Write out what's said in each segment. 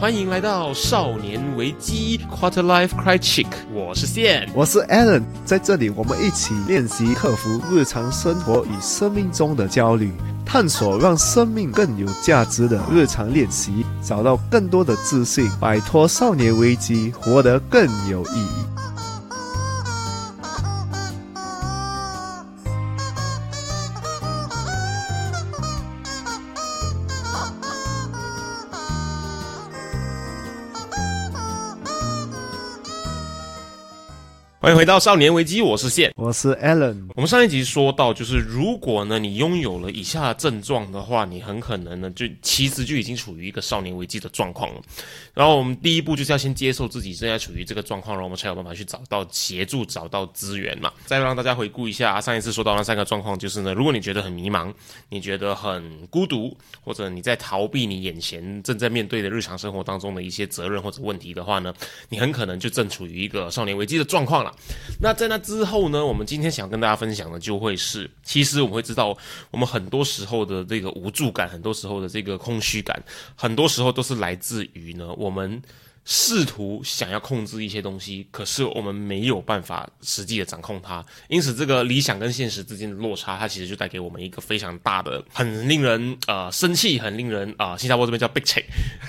欢迎来到少年危机 Quarter Life Cry Chic），我是线，我是 Alan，在这里我们一起练习克服日常生活与生命中的焦虑，探索让生命更有价值的日常练习，找到更多的自信，摆脱少年危机，活得更有意义。欢迎回到少年危机，我是线，我是 Allen。我们上一集说到，就是如果呢你拥有了以下症状的话，你很可能呢就其实就已经处于一个少年危机的状况了。然后我们第一步就是要先接受自己正在处于这个状况，然后我们才有办法去找到协助、找到资源嘛。再让大家回顾一下上一次说到那三个状况，就是呢，如果你觉得很迷茫，你觉得很孤独，或者你在逃避你眼前正在面对的日常生活当中的一些责任或者问题的话呢，你很可能就正处于一个少年危机的状况了。那在那之后呢？我们今天想跟大家分享的就会是，其实我们会知道，我们很多时候的这个无助感，很多时候的这个空虚感，很多时候都是来自于呢我们。试图想要控制一些东西，可是我们没有办法实际的掌控它，因此这个理想跟现实之间的落差，它其实就带给我们一个非常大的、很令人呃生气、很令人啊，新加坡这边叫 big check，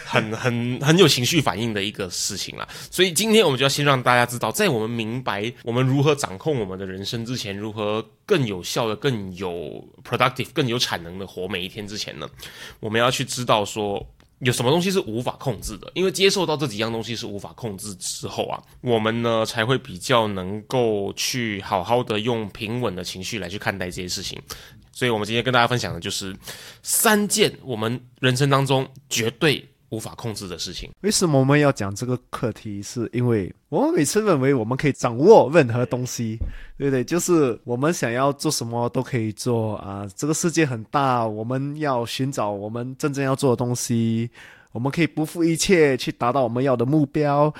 很很 很有情绪反应的一个事情啦。所以今天我们就要先让大家知道，在我们明白我们如何掌控我们的人生之前，如何更有效的、更有 productive、更有产能的活每一天之前呢，我们要去知道说。有什么东西是无法控制的？因为接受到这几样东西是无法控制之后啊，我们呢才会比较能够去好好的用平稳的情绪来去看待这些事情。所以，我们今天跟大家分享的就是三件我们人生当中绝对。无法控制的事情。为什么我们要讲这个课题？是因为我们每次认为我们可以掌握任何东西，对不对？就是我们想要做什么都可以做啊！这个世界很大，我们要寻找我们真正要做的东西，我们可以不负一切去达到我们要的目标。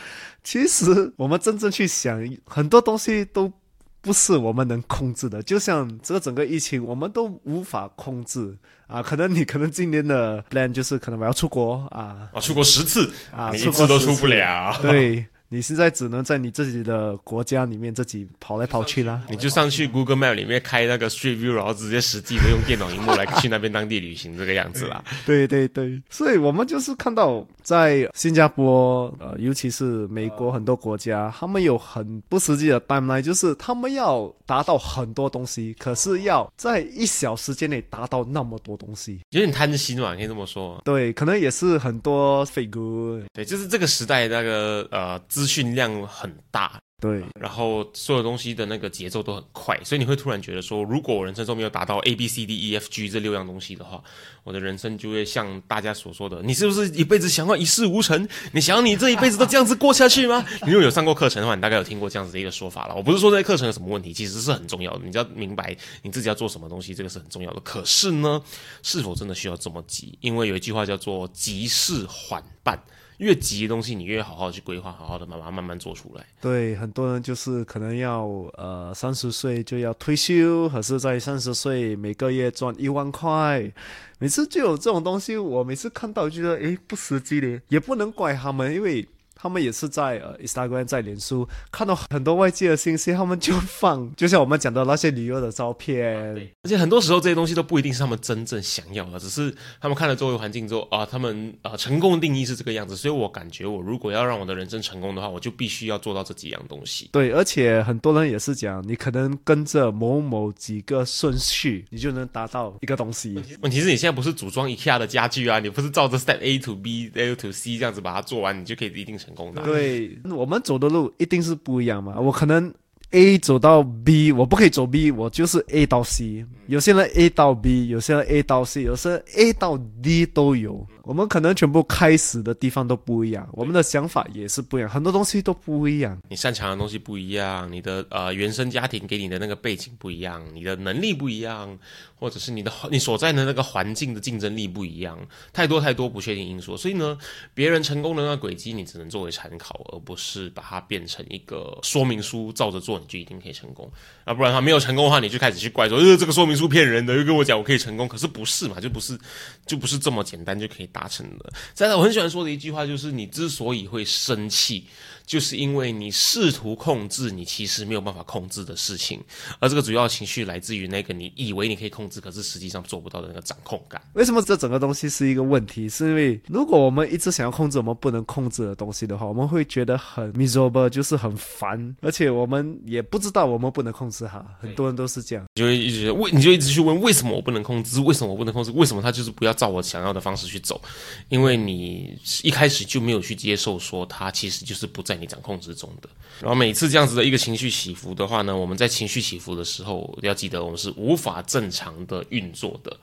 其实，我们真正去想，很多东西都。不是我们能控制的，就像这个整个疫情，我们都无法控制啊。可能你可能今年的 plan 就是可能我要出国啊，啊，出国十次啊，一次都出不了。对。你现在只能在你自己的国家里面自己跑来跑去啦。你就上去 Google Map 里面开那个 Street View，然后直接实际的用电脑荧幕来去那边当地旅行这个样子啦。对对对，所以我们就是看到在新加坡，呃，尤其是美国很多国家，他们有很不实际的 timeline，就是他们要达到很多东西，可是要在一小时间内达到那么多东西，有点贪心嘛，可以这么说。对，可能也是很多 fake。对，就是这个时代那个呃。资讯量很大，对，然后所有东西的那个节奏都很快，所以你会突然觉得说，如果我人生中没有达到 A B C D E F G 这六样东西的话，我的人生就会像大家所说的，你是不是一辈子想要一事无成？你想要你这一辈子都这样子过下去吗？你如果有上过课程的话，你大概有听过这样子的一个说法了。我不是说这些课程有什么问题，其实是很重要的，你要明白你自己要做什么东西，这个是很重要的。可是呢，是否真的需要这么急？因为有一句话叫做“急事缓办”。越急的东西，你越好好去规划，好好的慢慢慢慢做出来。对，很多人就是可能要呃三十岁就要退休，还是在三十岁每个月赚一万块，每次就有这种东西，我每次看到就觉得诶不实际的，也不能怪他们，因为。他们也是在呃，Instagram 在脸书看到很多外界的信息，他们就放，就像我们讲的那些旅游的照片。而且很多时候这些东西都不一定是他们真正想要的，只是他们看了周围环境之后啊，他们啊成功的定义是这个样子。所以我感觉，我如果要让我的人生成功的话，我就必须要做到这几样东西。对，而且很多人也是讲，你可能跟着某某几个顺序，你就能达到一个东西。问题是你现在不是组装 IKEA 的家具啊，你不是照着 Step A to B A to C 这样子把它做完，你就可以一定成。对，我们走的路一定是不一样嘛。我可能 A 走到 B，我不可以走 B，我就是 A 到 C。有些人 A 到 B，有些人 A 到 C，有些人 A 到 D 都有。我们可能全部开始的地方都不一样，我们的想法也是不一样，很多东西都不一样。你擅长的东西不一样，你的呃原生家庭给你的那个背景不一样，你的能力不一样，或者是你的你所在的那个环境的竞争力不一样，太多太多不确定因素。所以呢，别人成功的那个轨迹，你只能作为参考，而不是把它变成一个说明书，照着做你就一定可以成功。啊，不然他没有成功的话，你就开始去怪说，呃，这个说明书骗人的，又跟我讲我可以成功，可是不是嘛？就不是就不是这么简单就可以达。达成的。再来，我很喜欢说的一句话就是：你之所以会生气。就是因为你试图控制你其实没有办法控制的事情，而这个主要情绪来自于那个你以为你可以控制，可是实际上做不到的那个掌控感。为什么这整个东西是一个问题？是因为如果我们一直想要控制我们不能控制的东西的话，我们会觉得很 miserable，就是很烦，而且我们也不知道我们不能控制哈。很多人都是这样，就会一直为你就一直去问为什么我不能控制？为什么我不能控制？为什么他就是不要照我想要的方式去走？因为你一开始就没有去接受说他其实就是不在。你掌控之中的，然后每次这样子的一个情绪起伏的话呢，我们在情绪起伏的时候，要记得我们是无法正常的运作的。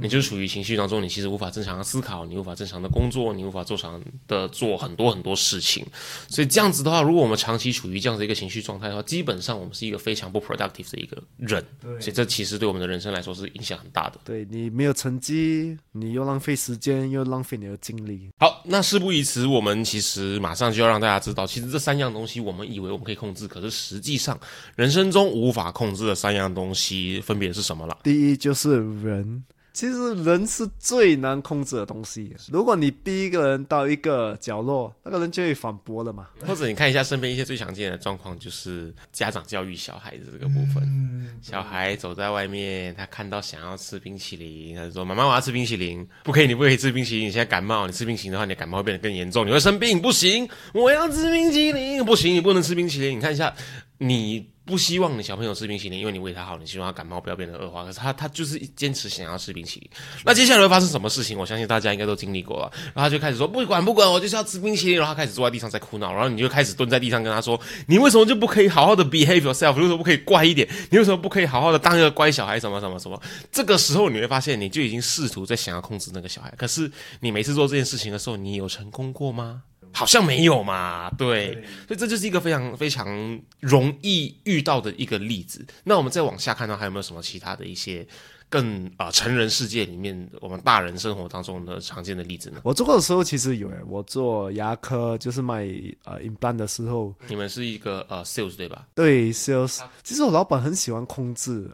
你就处于情绪当中，你其实无法正常的思考，你无法正常的工作，你无法正常的做很多很多事情。所以这样子的话，如果我们长期处于这样的一个情绪状态的话，基本上我们是一个非常不 productive 的一个人。对，所以这其实对我们的人生来说是影响很大的。对你没有成绩，你又浪费时间，又浪费你的精力。好，那事不宜迟，我们其实马上就要让大家知道，其实这三样东西我们以为我们可以控制，可是实际上人生中无法控制的三样东西分别是什么了？第一就是人。其实人是最难控制的东西。如果你逼一个人到一个角落，那个人就会反驳了嘛。或者你看一下身边一些最常见的状况，就是家长教育小孩子这个部分。小孩走在外面，他看到想要吃冰淇淋，他就说：“妈妈，我要吃冰淇淋。”不可以，你不可以吃冰淇淋。你现在感冒，你吃冰淇淋的话，你感冒会变得更严重，你会生病。不行，我要吃冰淇淋。不行，你不能吃冰淇淋。你看一下，你。不希望你小朋友吃冰淇淋，因为你为他好，你希望他感冒不要变得恶化。可是他他就是坚持想要吃冰淇淋。那接下来会发生什么事情？我相信大家应该都经历过了。然后他就开始说不管不管，我就是要吃冰淇淋。然后他开始坐在地上在哭闹。然后你就开始蹲在地上跟他说：“你为什么就不可以好好的 behave yourself？为什么不可以乖一点？你为什么不可以好好的当一个乖小孩？什么什么什么？”这个时候你会发现，你就已经试图在想要控制那个小孩。可是你每次做这件事情的时候，你有成功过吗？好像没有嘛，对，所以这就是一个非常非常容易遇到的一个例子。那我们再往下看到，还有没有什么其他的一些更啊成人世界里面我们大人生活当中的常见的例子呢？我做过的时候其实有诶，我做牙科就是卖呃 implant 的时候，你们是一个呃 sales 对吧？对 sales，其实我老板很喜欢控制。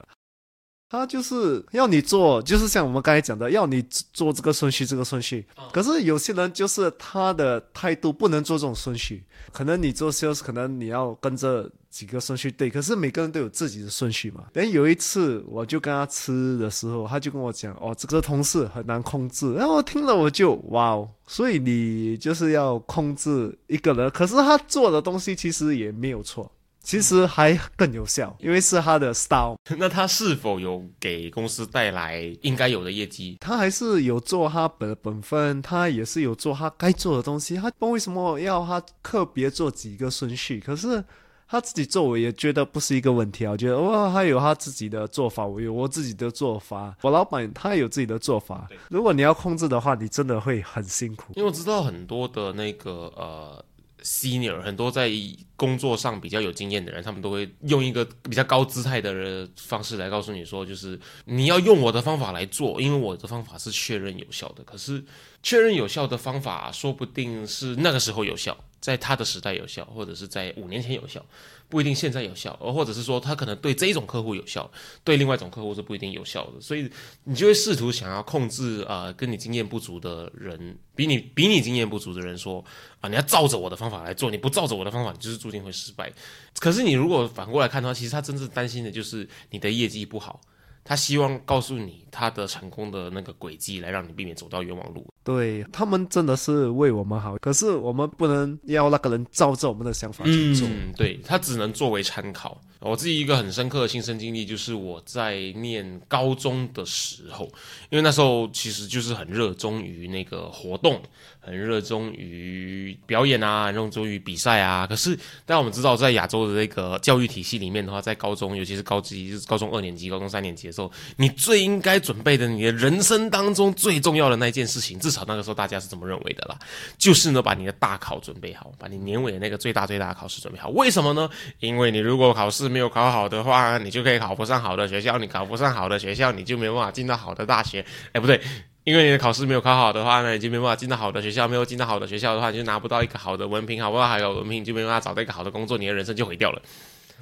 他就是要你做，就是像我们刚才讲的，要你做这个顺序，这个顺序。可是有些人就是他的态度不能做这种顺序，可能你做 sales，可能你要跟着几个顺序对。可是每个人都有自己的顺序嘛。等有一次我就跟他吃的时候，他就跟我讲：“哦，这个同事很难控制。”然后我听了我就哇哦，所以你就是要控制一个人，可是他做的东西其实也没有错。其实还更有效，因为是他的 style。那他是否有给公司带来应该有的业绩？他还是有做他本本分，他也是有做他该做的东西。他为什么要他特别做几个顺序？可是他自己做，我也觉得不是一个问题啊。我觉得哇，他有他自己的做法，我有我自己的做法。我老板他有自己的做法。如果你要控制的话，你真的会很辛苦。因为我知道很多的那个呃。Senior 很多在工作上比较有经验的人，他们都会用一个比较高姿态的方式来告诉你说，就是你要用我的方法来做，因为我的方法是确认有效的。可是确认有效的方法，说不定是那个时候有效，在他的时代有效，或者是在五年前有效。不一定现在有效，而或者是说他可能对这一种客户有效，对另外一种客户是不一定有效的，所以你就会试图想要控制啊，跟你经验不足的人，比你比你经验不足的人说啊，你要照着我的方法来做，你不照着我的方法，你就是注定会失败。可是你如果反过来看的话，其实他真正担心的就是你的业绩不好。他希望告诉你他的成功的那个轨迹，来让你避免走到冤枉路。对他们真的是为我们好，可是我们不能要那个人照着我们的想法去做。嗯对他只能作为参考。我自己一个很深刻的亲身经历，就是我在念高中的时候，因为那时候其实就是很热衷于那个活动，很热衷于表演啊，热衷于比赛啊。可是，但我们知道，在亚洲的那个教育体系里面的话，在高中，尤其是高级，就是高中二年级、高中三年级的时候，你最应该准备的，你的人生当中最重要的那一件事情，至至少那个时候大家是这么认为的啦，就是呢，把你的大考准备好，把你年尾的那个最大最大的考试准备好。为什么呢？因为你如果考试没有考好的话，你就可以考不上好的学校。你考不上好的学校，你就没办法进到好的大学。哎，不对，因为你的考试没有考好的话呢，你就没办法进到好的学校。没有进到好的学校的话，你就拿不到一个好的文凭。好不好？还有文凭，就没办法找到一个好的工作，你的人生就毁掉了。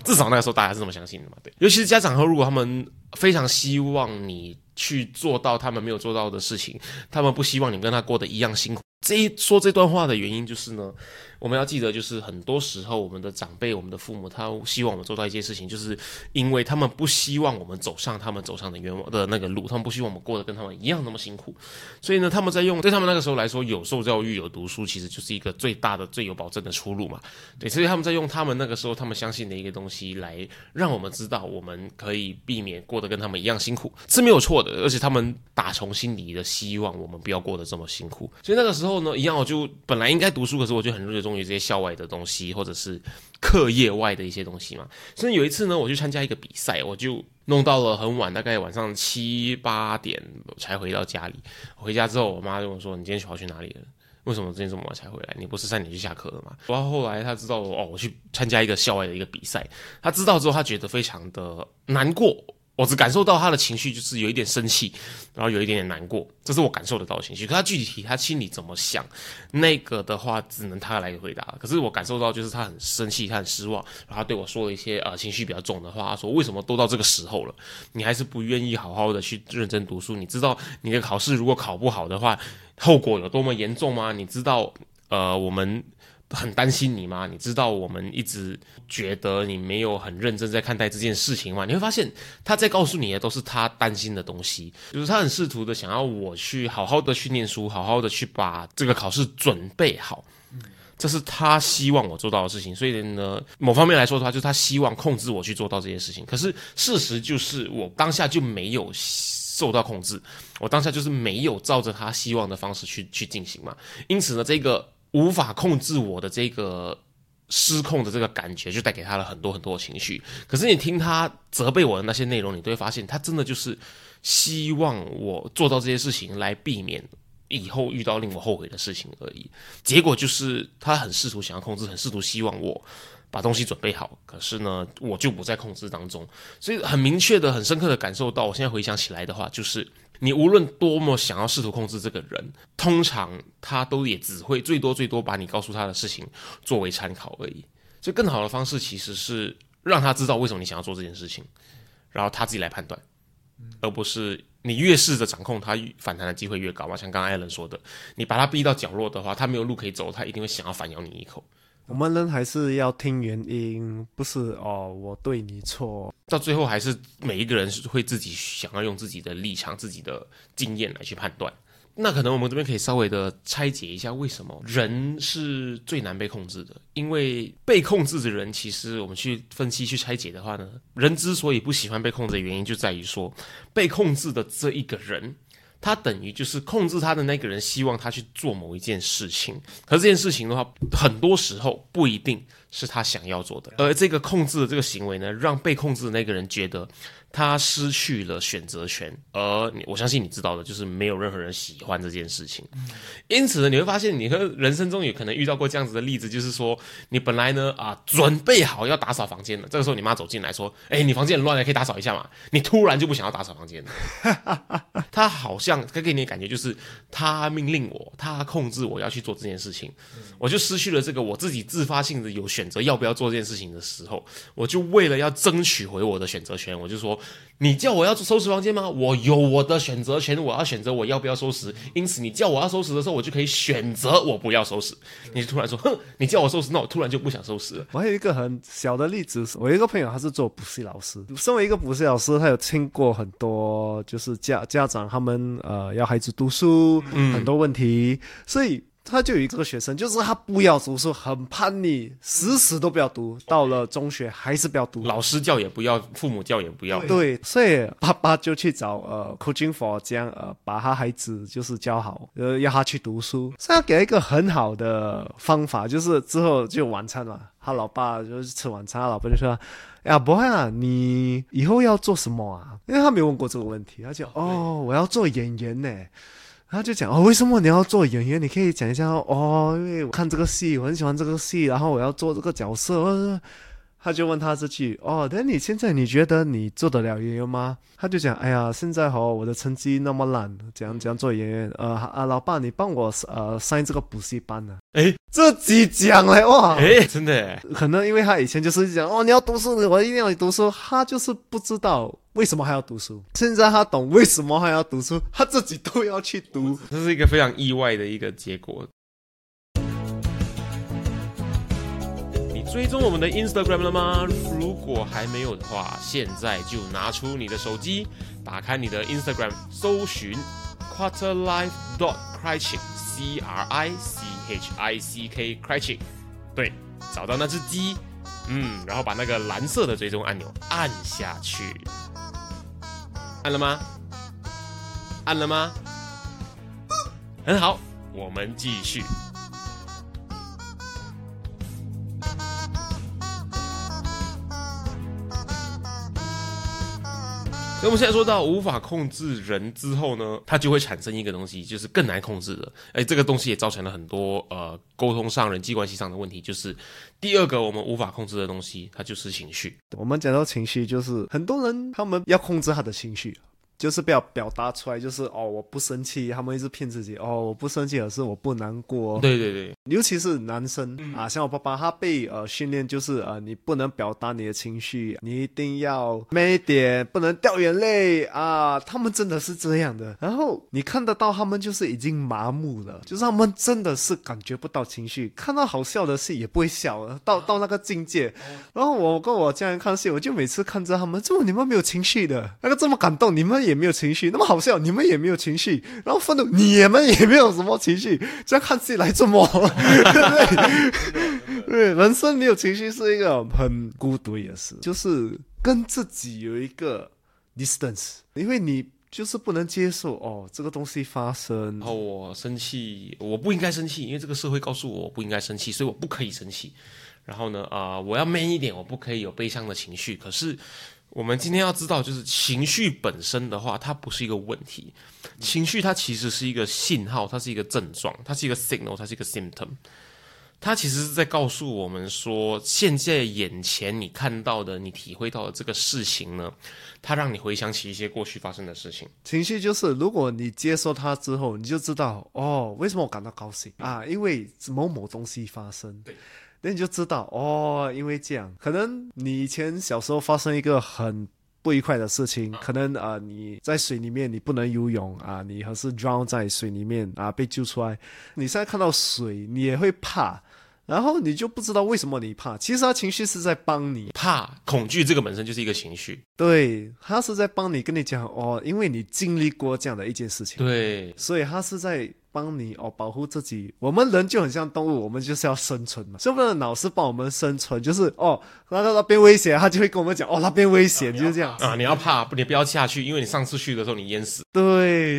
至少那个时候大家是这么相信的嘛？对，尤其是家长和如果他们非常希望你。去做到他们没有做到的事情，他们不希望你跟他过得一样辛苦。这一说这段话的原因就是呢，我们要记得，就是很多时候我们的长辈、我们的父母，他希望我们做到一件事情，就是因为他们不希望我们走上他们走上的冤枉的那个路，他们不希望我们过得跟他们一样那么辛苦，所以呢，他们在用对他们那个时候来说，有受教育、有读书，其实就是一个最大的、最有保证的出路嘛。对，所以他们在用他们那个时候他们相信的一个东西来让我们知道，我们可以避免过得跟他们一样辛苦是没有错的，而且他们打从心底的希望我们不要过得这么辛苦，所以那个时候。呢，一样我就本来应该读书，可是我就很热衷于这些校外的东西，或者是课业外的一些东西嘛。所以有一次呢，我去参加一个比赛，我就弄到了很晚，大概晚上七八点才回到家里。回家之后，我妈就问我说：“你今天跑去哪里了？为什么今天这么晚才回来？你不是三点就下课了吗？”然后后来他知道哦，我去参加一个校外的一个比赛，他知道之后，他觉得非常的难过。我只感受到他的情绪，就是有一点生气，然后有一点点难过，这是我感受得到的情绪。可他具体他心里怎么想，那个的话只能他来回答。可是我感受到就是他很生气，他很失望，然后对我说了一些呃情绪比较重的话，说为什么都到这个时候了，你还是不愿意好好的去认真读书？你知道你的考试如果考不好的话，后果有多么严重吗？你知道呃我们。很担心你吗？你知道我们一直觉得你没有很认真在看待这件事情吗？你会发现他在告诉你的都是他担心的东西，就是他很试图的想要我去好好的去念书，好好的去把这个考试准备好，这是他希望我做到的事情。所以呢，某方面来说的话，就是他希望控制我去做到这件事情。可是事实就是我当下就没有受到控制，我当下就是没有照着他希望的方式去去进行嘛。因此呢，这个。无法控制我的这个失控的这个感觉，就带给他了很多很多的情绪。可是你听他责备我的那些内容，你都会发现，他真的就是希望我做到这些事情，来避免以后遇到令我后悔的事情而已。结果就是他很试图想要控制，很试图希望我把东西准备好。可是呢，我就不在控制当中，所以很明确的、很深刻的感受到，我现在回想起来的话，就是。你无论多么想要试图控制这个人，通常他都也只会最多最多把你告诉他的事情作为参考而已。所以更好的方式其实是让他知道为什么你想要做这件事情，然后他自己来判断，而不是你越试着掌控他，反弹的机会越高嘛。像刚刚艾伦说的，你把他逼到角落的话，他没有路可以走，他一定会想要反咬你一口。我们人还是要听原因，不是哦，我对你错。到最后，还是每一个人是会自己想要用自己的立场、自己的经验来去判断。那可能我们这边可以稍微的拆解一下，为什么人是最难被控制的？因为被控制的人，其实我们去分析、去拆解的话呢，人之所以不喜欢被控制的原因，就在于说被控制的这一个人。他等于就是控制他的那个人，希望他去做某一件事情。可这件事情的话，很多时候不一定是他想要做的。而这个控制的这个行为呢，让被控制的那个人觉得。他失去了选择权，而我相信你知道的，就是没有任何人喜欢这件事情。因此呢，你会发现，你和人生中有可能遇到过这样子的例子，就是说，你本来呢啊准备好要打扫房间了，这个时候你妈走进来说：“哎，你房间很乱，可以打扫一下嘛？”你突然就不想要打扫房间了。他好像他给你的感觉就是他命令我，他控制我要去做这件事情，我就失去了这个我自己自发性的有选择要不要做这件事情的时候，我就为了要争取回我的选择权，我就说。你叫我要收拾房间吗？我有我的选择权，我要选择我要不要收拾。因此，你叫我要收拾的时候，我就可以选择我不要收拾。你突然说，哼，你叫我收拾，那我突然就不想收拾了。我还有一个很小的例子，我有一个朋友，他是做补习老师。身为一个补习老师，他有听过很多，就是家家长他们呃要孩子读书，很多问题，所以。他就有一个学生，就是他不要读书，很叛逆，死死都不要读。到了中学还是不要读，老师教也不要，父母教也不要。对，所以爸爸就去找呃 coaching for 这样呃把他孩子就是教好，呃要他去读书。所以他给一个很好的方法，就是之后就晚餐嘛，他老爸就是吃晚餐，他老爸就说：“呀，不会啊，你以后要做什么啊？”因为他没问过这个问题，他就哦，我要做演员呢。他就讲哦，为什么你要做演员？你可以讲一下哦，因为我看这个戏，我很喜欢这个戏，然后我要做这个角色。他就问他这句哦，那你现在你觉得你做得了演员吗？他就讲，哎呀，现在哦，我的成绩那么烂，怎样怎样做演员？呃啊，老爸，你帮我呃上这个补习班呢？哎自己讲嘞哇！哎，真的哎，可能因为他以前就是讲哦，你要读书，我一定要你读书，他就是不知道为什么还要读书。现在他懂为什么还要读书，他自己都要去读。这是一个非常意外的一个结果。追踪我们的 Instagram 了吗？如果还没有的话，现在就拿出你的手机，打开你的 Instagram，搜寻 quarterlife dot criching，C R I C H I C K criching，对，找到那只鸡，嗯，然后把那个蓝色的追踪按钮按下去，按了吗？按了吗？很好，我们继续。所以我们现在说到无法控制人之后呢，它就会产生一个东西，就是更难控制的。哎，这个东西也造成了很多呃沟通上、人际关系上的问题。就是第二个我们无法控制的东西，它就是情绪。我们讲到情绪，就是很多人他们要控制他的情绪。就是不要表达出来，就是哦，我不生气，他们一直骗自己，哦，我不生气，而是我不难过。对对对，尤其是男生啊，像我爸爸，他被呃训练就是呃，你不能表达你的情绪，你一定要慢一点，不能掉眼泪啊。他们真的是这样的。然后你看得到他们就是已经麻木了，就是他们真的是感觉不到情绪，看到好笑的戏也不会笑了，到到那个境界。然后我跟我家人看戏，我就每次看着他们，怎么你们没有情绪的？那个这么感动，你们也没有情绪，那么好笑，你们也没有情绪，然后愤怒，你们也没有什么情绪，这样看戏来这么，对对，人生没有情绪是一个很孤独也是，就是跟自己有一个 distance，因为你就是不能接受哦这个东西发生，然后我生气，我不应该生气，因为这个社会告诉我我不应该生气，所以我不可以生气。然后呢，啊，我要 man 一点，我不可以有悲伤的情绪，可是。我们今天要知道，就是情绪本身的话，它不是一个问题。情绪它其实是一个信号，它是一个症状，它是一个 signal，它是一个 symptom。它其实是在告诉我们说，现在眼前你看到的、你体会到的这个事情呢，它让你回想起一些过去发生的事情。情绪就是，如果你接受它之后，你就知道哦，为什么我感到高兴啊？因为某某东西发生。对。那你就知道哦，因为这样，可能你以前小时候发生一个很不愉快的事情，可能啊你在水里面你不能游泳啊，你还是 drown 在水里面啊被救出来，你现在看到水你也会怕，然后你就不知道为什么你怕，其实他情绪是在帮你怕，恐惧这个本身就是一个情绪，对他是在帮你跟你讲哦，因为你经历过这样的一件事情，对，所以他是在。帮你哦，保护自己。我们人就很像动物，我们就是要生存嘛。是不是老是帮我们生存？就是哦，那个那边危险，他就会跟我们讲哦，那边危险，就是这样啊。你要怕，不，你不要下去，因为你上次去的时候你淹死。对，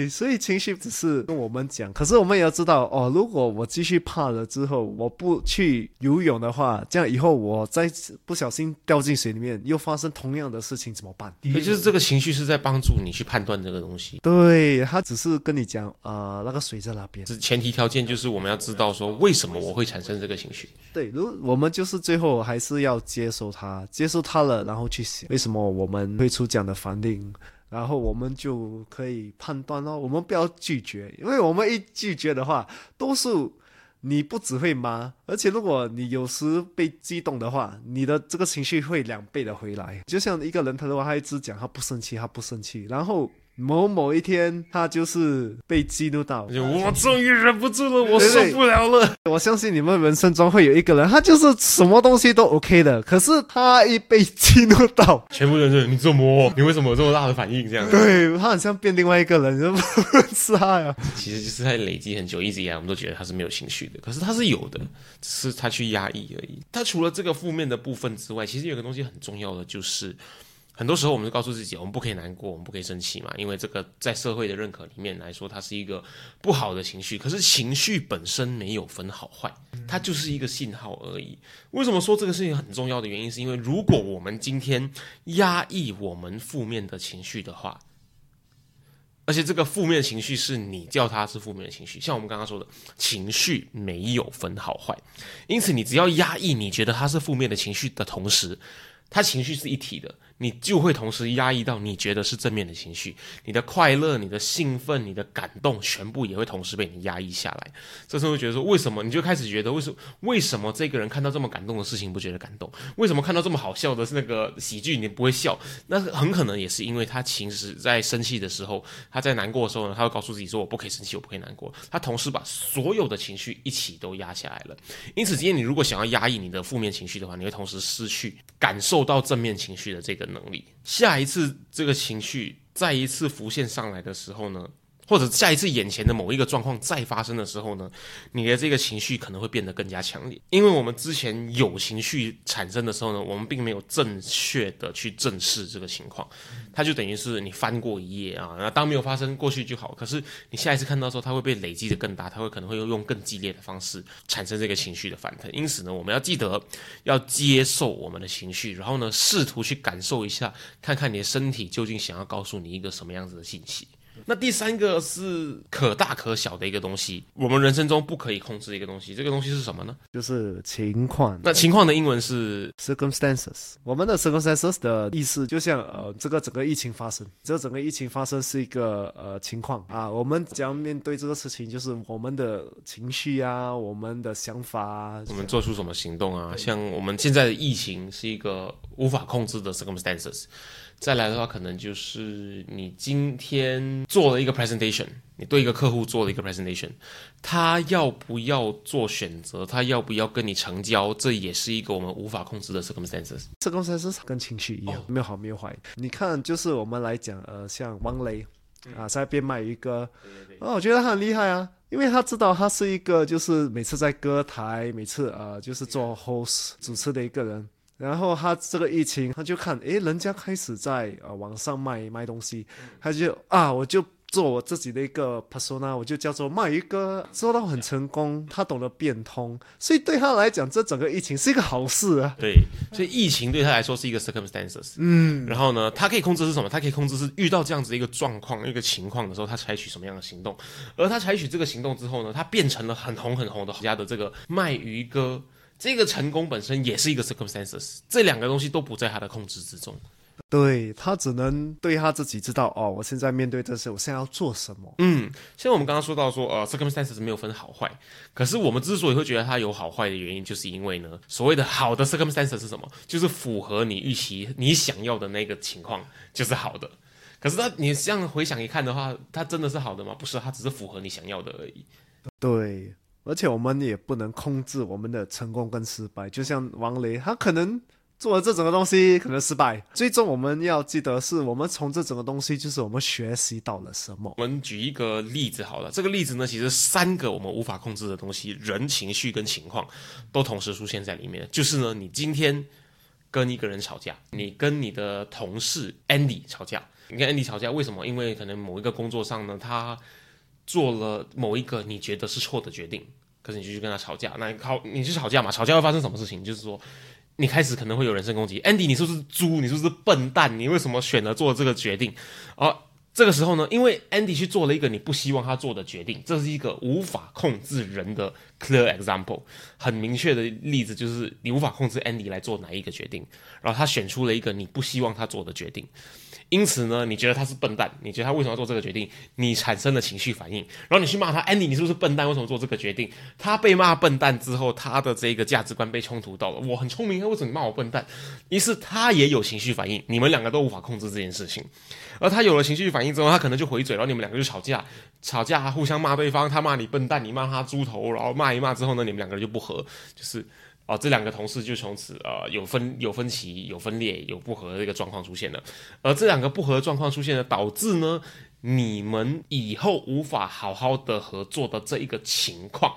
所以情绪只是跟我们讲，可是我们也要知道哦，如果我继续怕了之后，我不去游泳的话，这样以后我再不小心掉进水里面，又发生同样的事情怎么办？也就是这个情绪是在帮助你去判断这个东西。对他只是跟你讲啊，那个水在哪边？是前提条件，就是我们要知道说为什么我会产生这个情绪。对，如我们就是最后还是要接受它，接受它了，然后去想为什么我们会出这样的反应，然后我们就可以判断哦，我们不要拒绝，因为我们一拒绝的话，多数你不只会骂，而且如果你有时被激动的话，你的这个情绪会两倍的回来。就像一个人，他的话，他一直讲他不生气，他不生气，然后。某某一天，他就是被激怒到，我终于忍不住了，我受不了了。我相信你们人生中会有一个人，他就是什么东西都 OK 的，可是他一被激怒到，全部人是你怎么，你为什么有这么大的反应？这样，对他很像变另外一个人，是他呀。其实就是在累积很久，一直以来我们都觉得他是没有情绪的，可是他是有的，只是他去压抑而已。他除了这个负面的部分之外，其实有个东西很重要的就是。很多时候，我们就告诉自己，我们不可以难过，我们不可以生气嘛，因为这个在社会的认可里面来说，它是一个不好的情绪。可是情绪本身没有分好坏，它就是一个信号而已。为什么说这个事情很重要的原因，是因为如果我们今天压抑我们负面的情绪的话，而且这个负面情绪是你叫它是负面的情绪，像我们刚刚说的，情绪没有分好坏，因此你只要压抑，你觉得它是负面的情绪的同时，它情绪是一体的。你就会同时压抑到你觉得是正面的情绪，你的快乐、你的兴奋、你的感动，全部也会同时被你压抑下来。这时候觉得说，为什么你就开始觉得，为什么为什么这个人看到这么感动的事情不觉得感动？为什么看到这么好笑的那个喜剧你不会笑？那很可能也是因为他其实在生气的时候，他在难过的时候呢，他会告诉自己说，我不可以生气，我不可以难过。他同时把所有的情绪一起都压下来了。因此，今天你如果想要压抑你的负面情绪的话，你会同时失去感受到正面情绪的这个。能力，下一次这个情绪再一次浮现上来的时候呢？或者下一次眼前的某一个状况再发生的时候呢，你的这个情绪可能会变得更加强烈，因为我们之前有情绪产生的时候呢，我们并没有正确的去正视这个情况，它就等于是你翻过一页啊，那当没有发生过去就好。可是你下一次看到的时候，它会被累积的更大，它会可能会用更激烈的方式产生这个情绪的反弹。因此呢，我们要记得要接受我们的情绪，然后呢，试图去感受一下，看看你的身体究竟想要告诉你一个什么样子的信息。那第三个是可大可小的一个东西，我们人生中不可以控制的一个东西。这个东西是什么呢？就是情况。那情况的英文是 circumstances。我们的 circumstances 的意思就像呃，这个整个疫情发生，这整个疫情发生是一个呃情况啊。我们将面对这个事情，就是我们的情绪啊，我们的想法啊，我们做出什么行动啊？像我们现在的疫情是一个无法控制的 circumstances。再来的话，可能就是你今天做了一个 presentation，你对一个客户做了一个 presentation，他要不要做选择，他要不要跟你成交，这也是一个我们无法控制的 circumstances。circumstances 跟情绪一样，没有好没有坏。你看，就是我们来讲，呃，像王雷啊，在边卖一个，哦，我觉得他很厉害啊，因为他知道他是一个，就是每次在歌台，每次呃，就是做 host 主持的一个人。然后他这个疫情，他就看，诶，人家开始在呃网上卖卖东西，他就啊，我就做我自己的一个 persona，我就叫做卖鱼哥，做到很成功。他懂得变通，所以对他来讲，这整个疫情是一个好事啊。对，所以疫情对他来说是一个 circumstances。嗯。然后呢，他可以控制是什么？他可以控制是遇到这样子一个状况、一个情况的时候，他采取什么样的行动。而他采取这个行动之后呢，他变成了很红很红的家的这个卖鱼哥。这个成功本身也是一个 circumstances，这两个东西都不在他的控制之中。对他只能对他自己知道哦，我现在面对这些，我现在要做什么？嗯，现在我们刚刚说到说，呃，circumstances 没有分好坏，可是我们之所以会觉得它有好坏的原因，就是因为呢，所谓的好的 circumstances 是什么？就是符合你预期、你想要的那个情况，就是好的。可是它，你这样回想一看的话，它真的是好的吗？不是，它只是符合你想要的而已。对。而且我们也不能控制我们的成功跟失败，就像王雷，他可能做了这整个东西可能失败，最终我们要记得是我们从这整个东西就是我们学习到了什么。我们举一个例子好了，这个例子呢，其实三个我们无法控制的东西，人情绪跟情况都同时出现在里面。就是呢，你今天跟一个人吵架，你跟你的同事 Andy 吵架，你跟 Andy 吵架为什么？因为可能某一个工作上呢，他。做了某一个你觉得是错的决定，可是你就去跟他吵架，那好，你去吵架嘛？吵架会发生什么事情？就是说，你开始可能会有人身攻击，Andy，你是不是猪？你是不是笨蛋？你为什么选择做这个决定？而这个时候呢，因为 Andy 去做了一个你不希望他做的决定，这是一个无法控制人的 clear example，很明确的例子就是你无法控制 Andy 来做哪一个决定，然后他选出了一个你不希望他做的决定。因此呢，你觉得他是笨蛋？你觉得他为什么要做这个决定？你产生了情绪反应，然后你去骂他，Andy，你是不是笨蛋？为什么做这个决定？他被骂笨蛋之后，他的这个价值观被冲突到了。我很聪明，为什么骂我笨蛋？于是他也有情绪反应，你们两个都无法控制这件事情。而他有了情绪反应之后，他可能就回嘴，然后你们两个就吵架，吵架互相骂对方，他骂你笨蛋，你骂他猪头，然后骂挨骂之后呢，你们两个人就不和，就是。哦，这两个同事就从此呃有分有分歧有分裂有不和的一个状况出现了，而这两个不和状况出现了，导致呢你们以后无法好好的合作的这一个情况，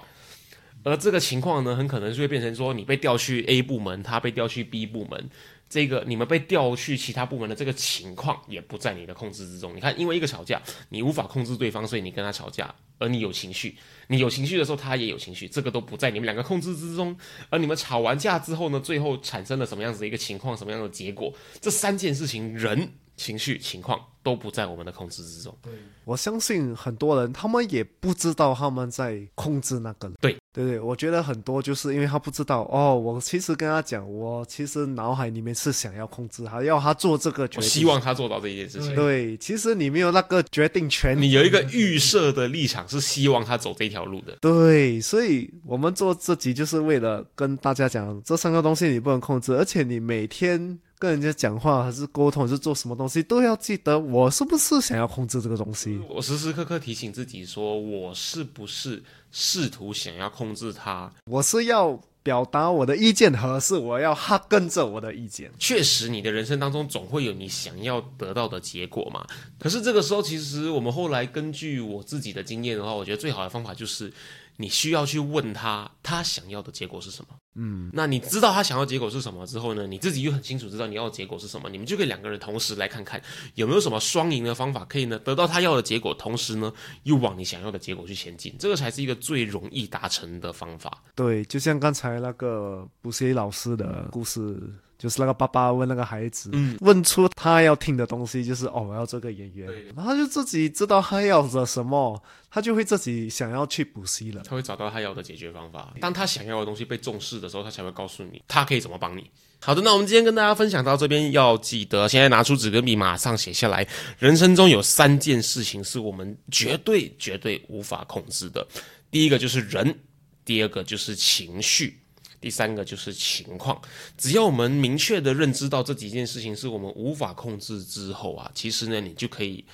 而这个情况呢，很可能就会变成说你被调去 A 部门，他被调去 B 部门。这个你们被调去其他部门的这个情况也不在你的控制之中。你看，因为一个吵架，你无法控制对方，所以你跟他吵架，而你有情绪，你有情绪的时候，他也有情绪，这个都不在你们两个控制之中。而你们吵完架之后呢，最后产生了什么样子的一个情况，什么样的结果？这三件事情，人情绪、情况都不在我们的控制之中。我相信很多人他们也不知道他们在控制那个人。对对对，我觉得很多就是因为他不知道哦，我其实跟他讲，我其实脑海里面是想要控制他，要他做这个决定。我希望他做到这件事情。对，其实你没有那个决定权，你有一个预设的立场，是希望他走这条路的。对，所以我们做这集就是为了跟大家讲，这三个东西你不能控制，而且你每天跟人家讲话还是沟通，还是做什么东西，都要记得我是不是想要控制这个东西。我时时刻刻提醒自己说，我是不是试图想要控制他？我是要表达我的意见，还是我要他跟着我的意见？确实，你的人生当中总会有你想要得到的结果嘛。可是这个时候，其实我们后来根据我自己的经验的话，我觉得最好的方法就是，你需要去问他，他想要的结果是什么。嗯，那你知道他想要结果是什么之后呢，你自己又很清楚知道你要的结果是什么，你们就可以两个人同时来看看有没有什么双赢的方法，可以呢得到他要的结果，同时呢又往你想要的结果去前进，这个才是一个最容易达成的方法。对，就像刚才那个补习老师的故事，就是那个爸爸问那个孩子，嗯问出他要听的东西，就是哦，我要做个演员，然后他就自己知道他要的什么，他就会自己想要去补习了。他会找到他要的解决方法。当他想要的东西被重视的时候，他才会告诉你他可以怎么帮你。好的，那我们今天跟大家分享到这边，要记得现在拿出纸跟笔，马上写下来。人生中有三件事情是我们绝对绝对无法控制的，第一个就是人，第二个就是情绪。第三个就是情况，只要我们明确的认知到这几件事情是我们无法控制之后啊，其实呢，你就可以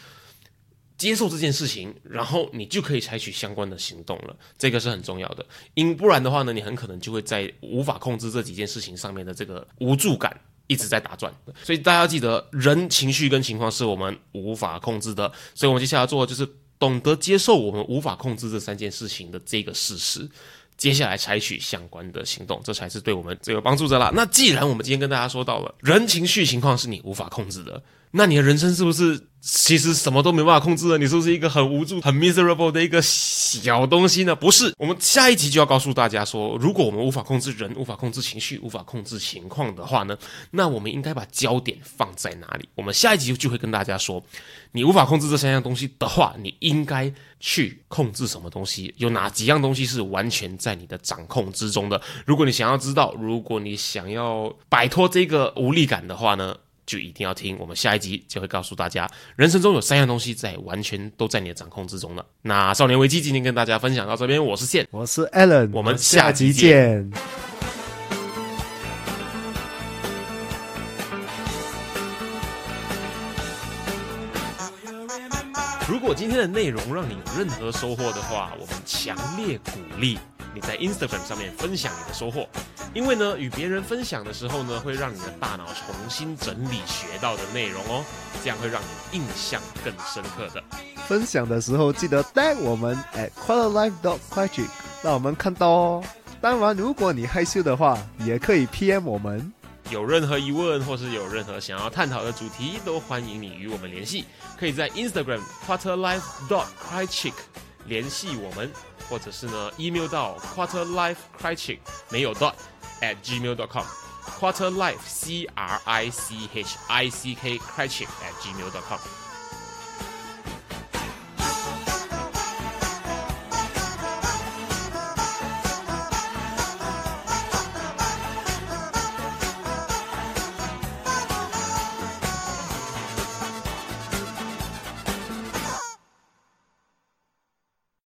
接受这件事情，然后你就可以采取相关的行动了，这个是很重要的。因不然的话呢，你很可能就会在无法控制这几件事情上面的这个无助感一直在打转。所以大家记得，人情绪跟情况是我们无法控制的，所以我们接下来做的就是懂得接受我们无法控制这三件事情的这个事实。接下来采取相关的行动，这才是对我们最有帮助的啦。那既然我们今天跟大家说到了人情绪情况是你无法控制的，那你的人生是不是其实什么都没办法控制的？你是不是一个很无助、很 miserable 的一个小东西呢？不是，我们下一集就要告诉大家说，如果我们无法控制人、无法控制情绪、无法控制情况的话呢，那我们应该把焦点放在哪里？我们下一集就会跟大家说，你无法控制这三样东西的话，你应该去控制什么东西？有哪几样东西是完全在你的掌控之中的？如果你想要知道，如果你想要摆脱这个无力感的话呢？就一定要听，我们下一集就会告诉大家，人生中有三样东西在完全都在你的掌控之中了。那少年危机今天跟大家分享到这边，我是线，我是 Allen，我们下集见。如果今天的内容让你有任何收获的话，我们强烈鼓励你在 Instagram 上面分享你的收获，因为呢，与别人分享的时候呢，会让你的大脑重新整理学到的内容哦，这样会让你印象更深刻的。分享的时候记得 tag 我们 at quarterlife dot q u a t r i c 让我们看到哦。当然，如果你害羞的话，也可以 PM 我们。有任何疑问或是有任何想要探讨的主题，都欢迎你与我们联系。可以在 Instagram quarterlife dot cry chick 联系我们，或者是呢 email 到 quarterlife cry chick 没有 dot at gmail.com，quarterlife c r i c h i c k cry chick at gmail.com。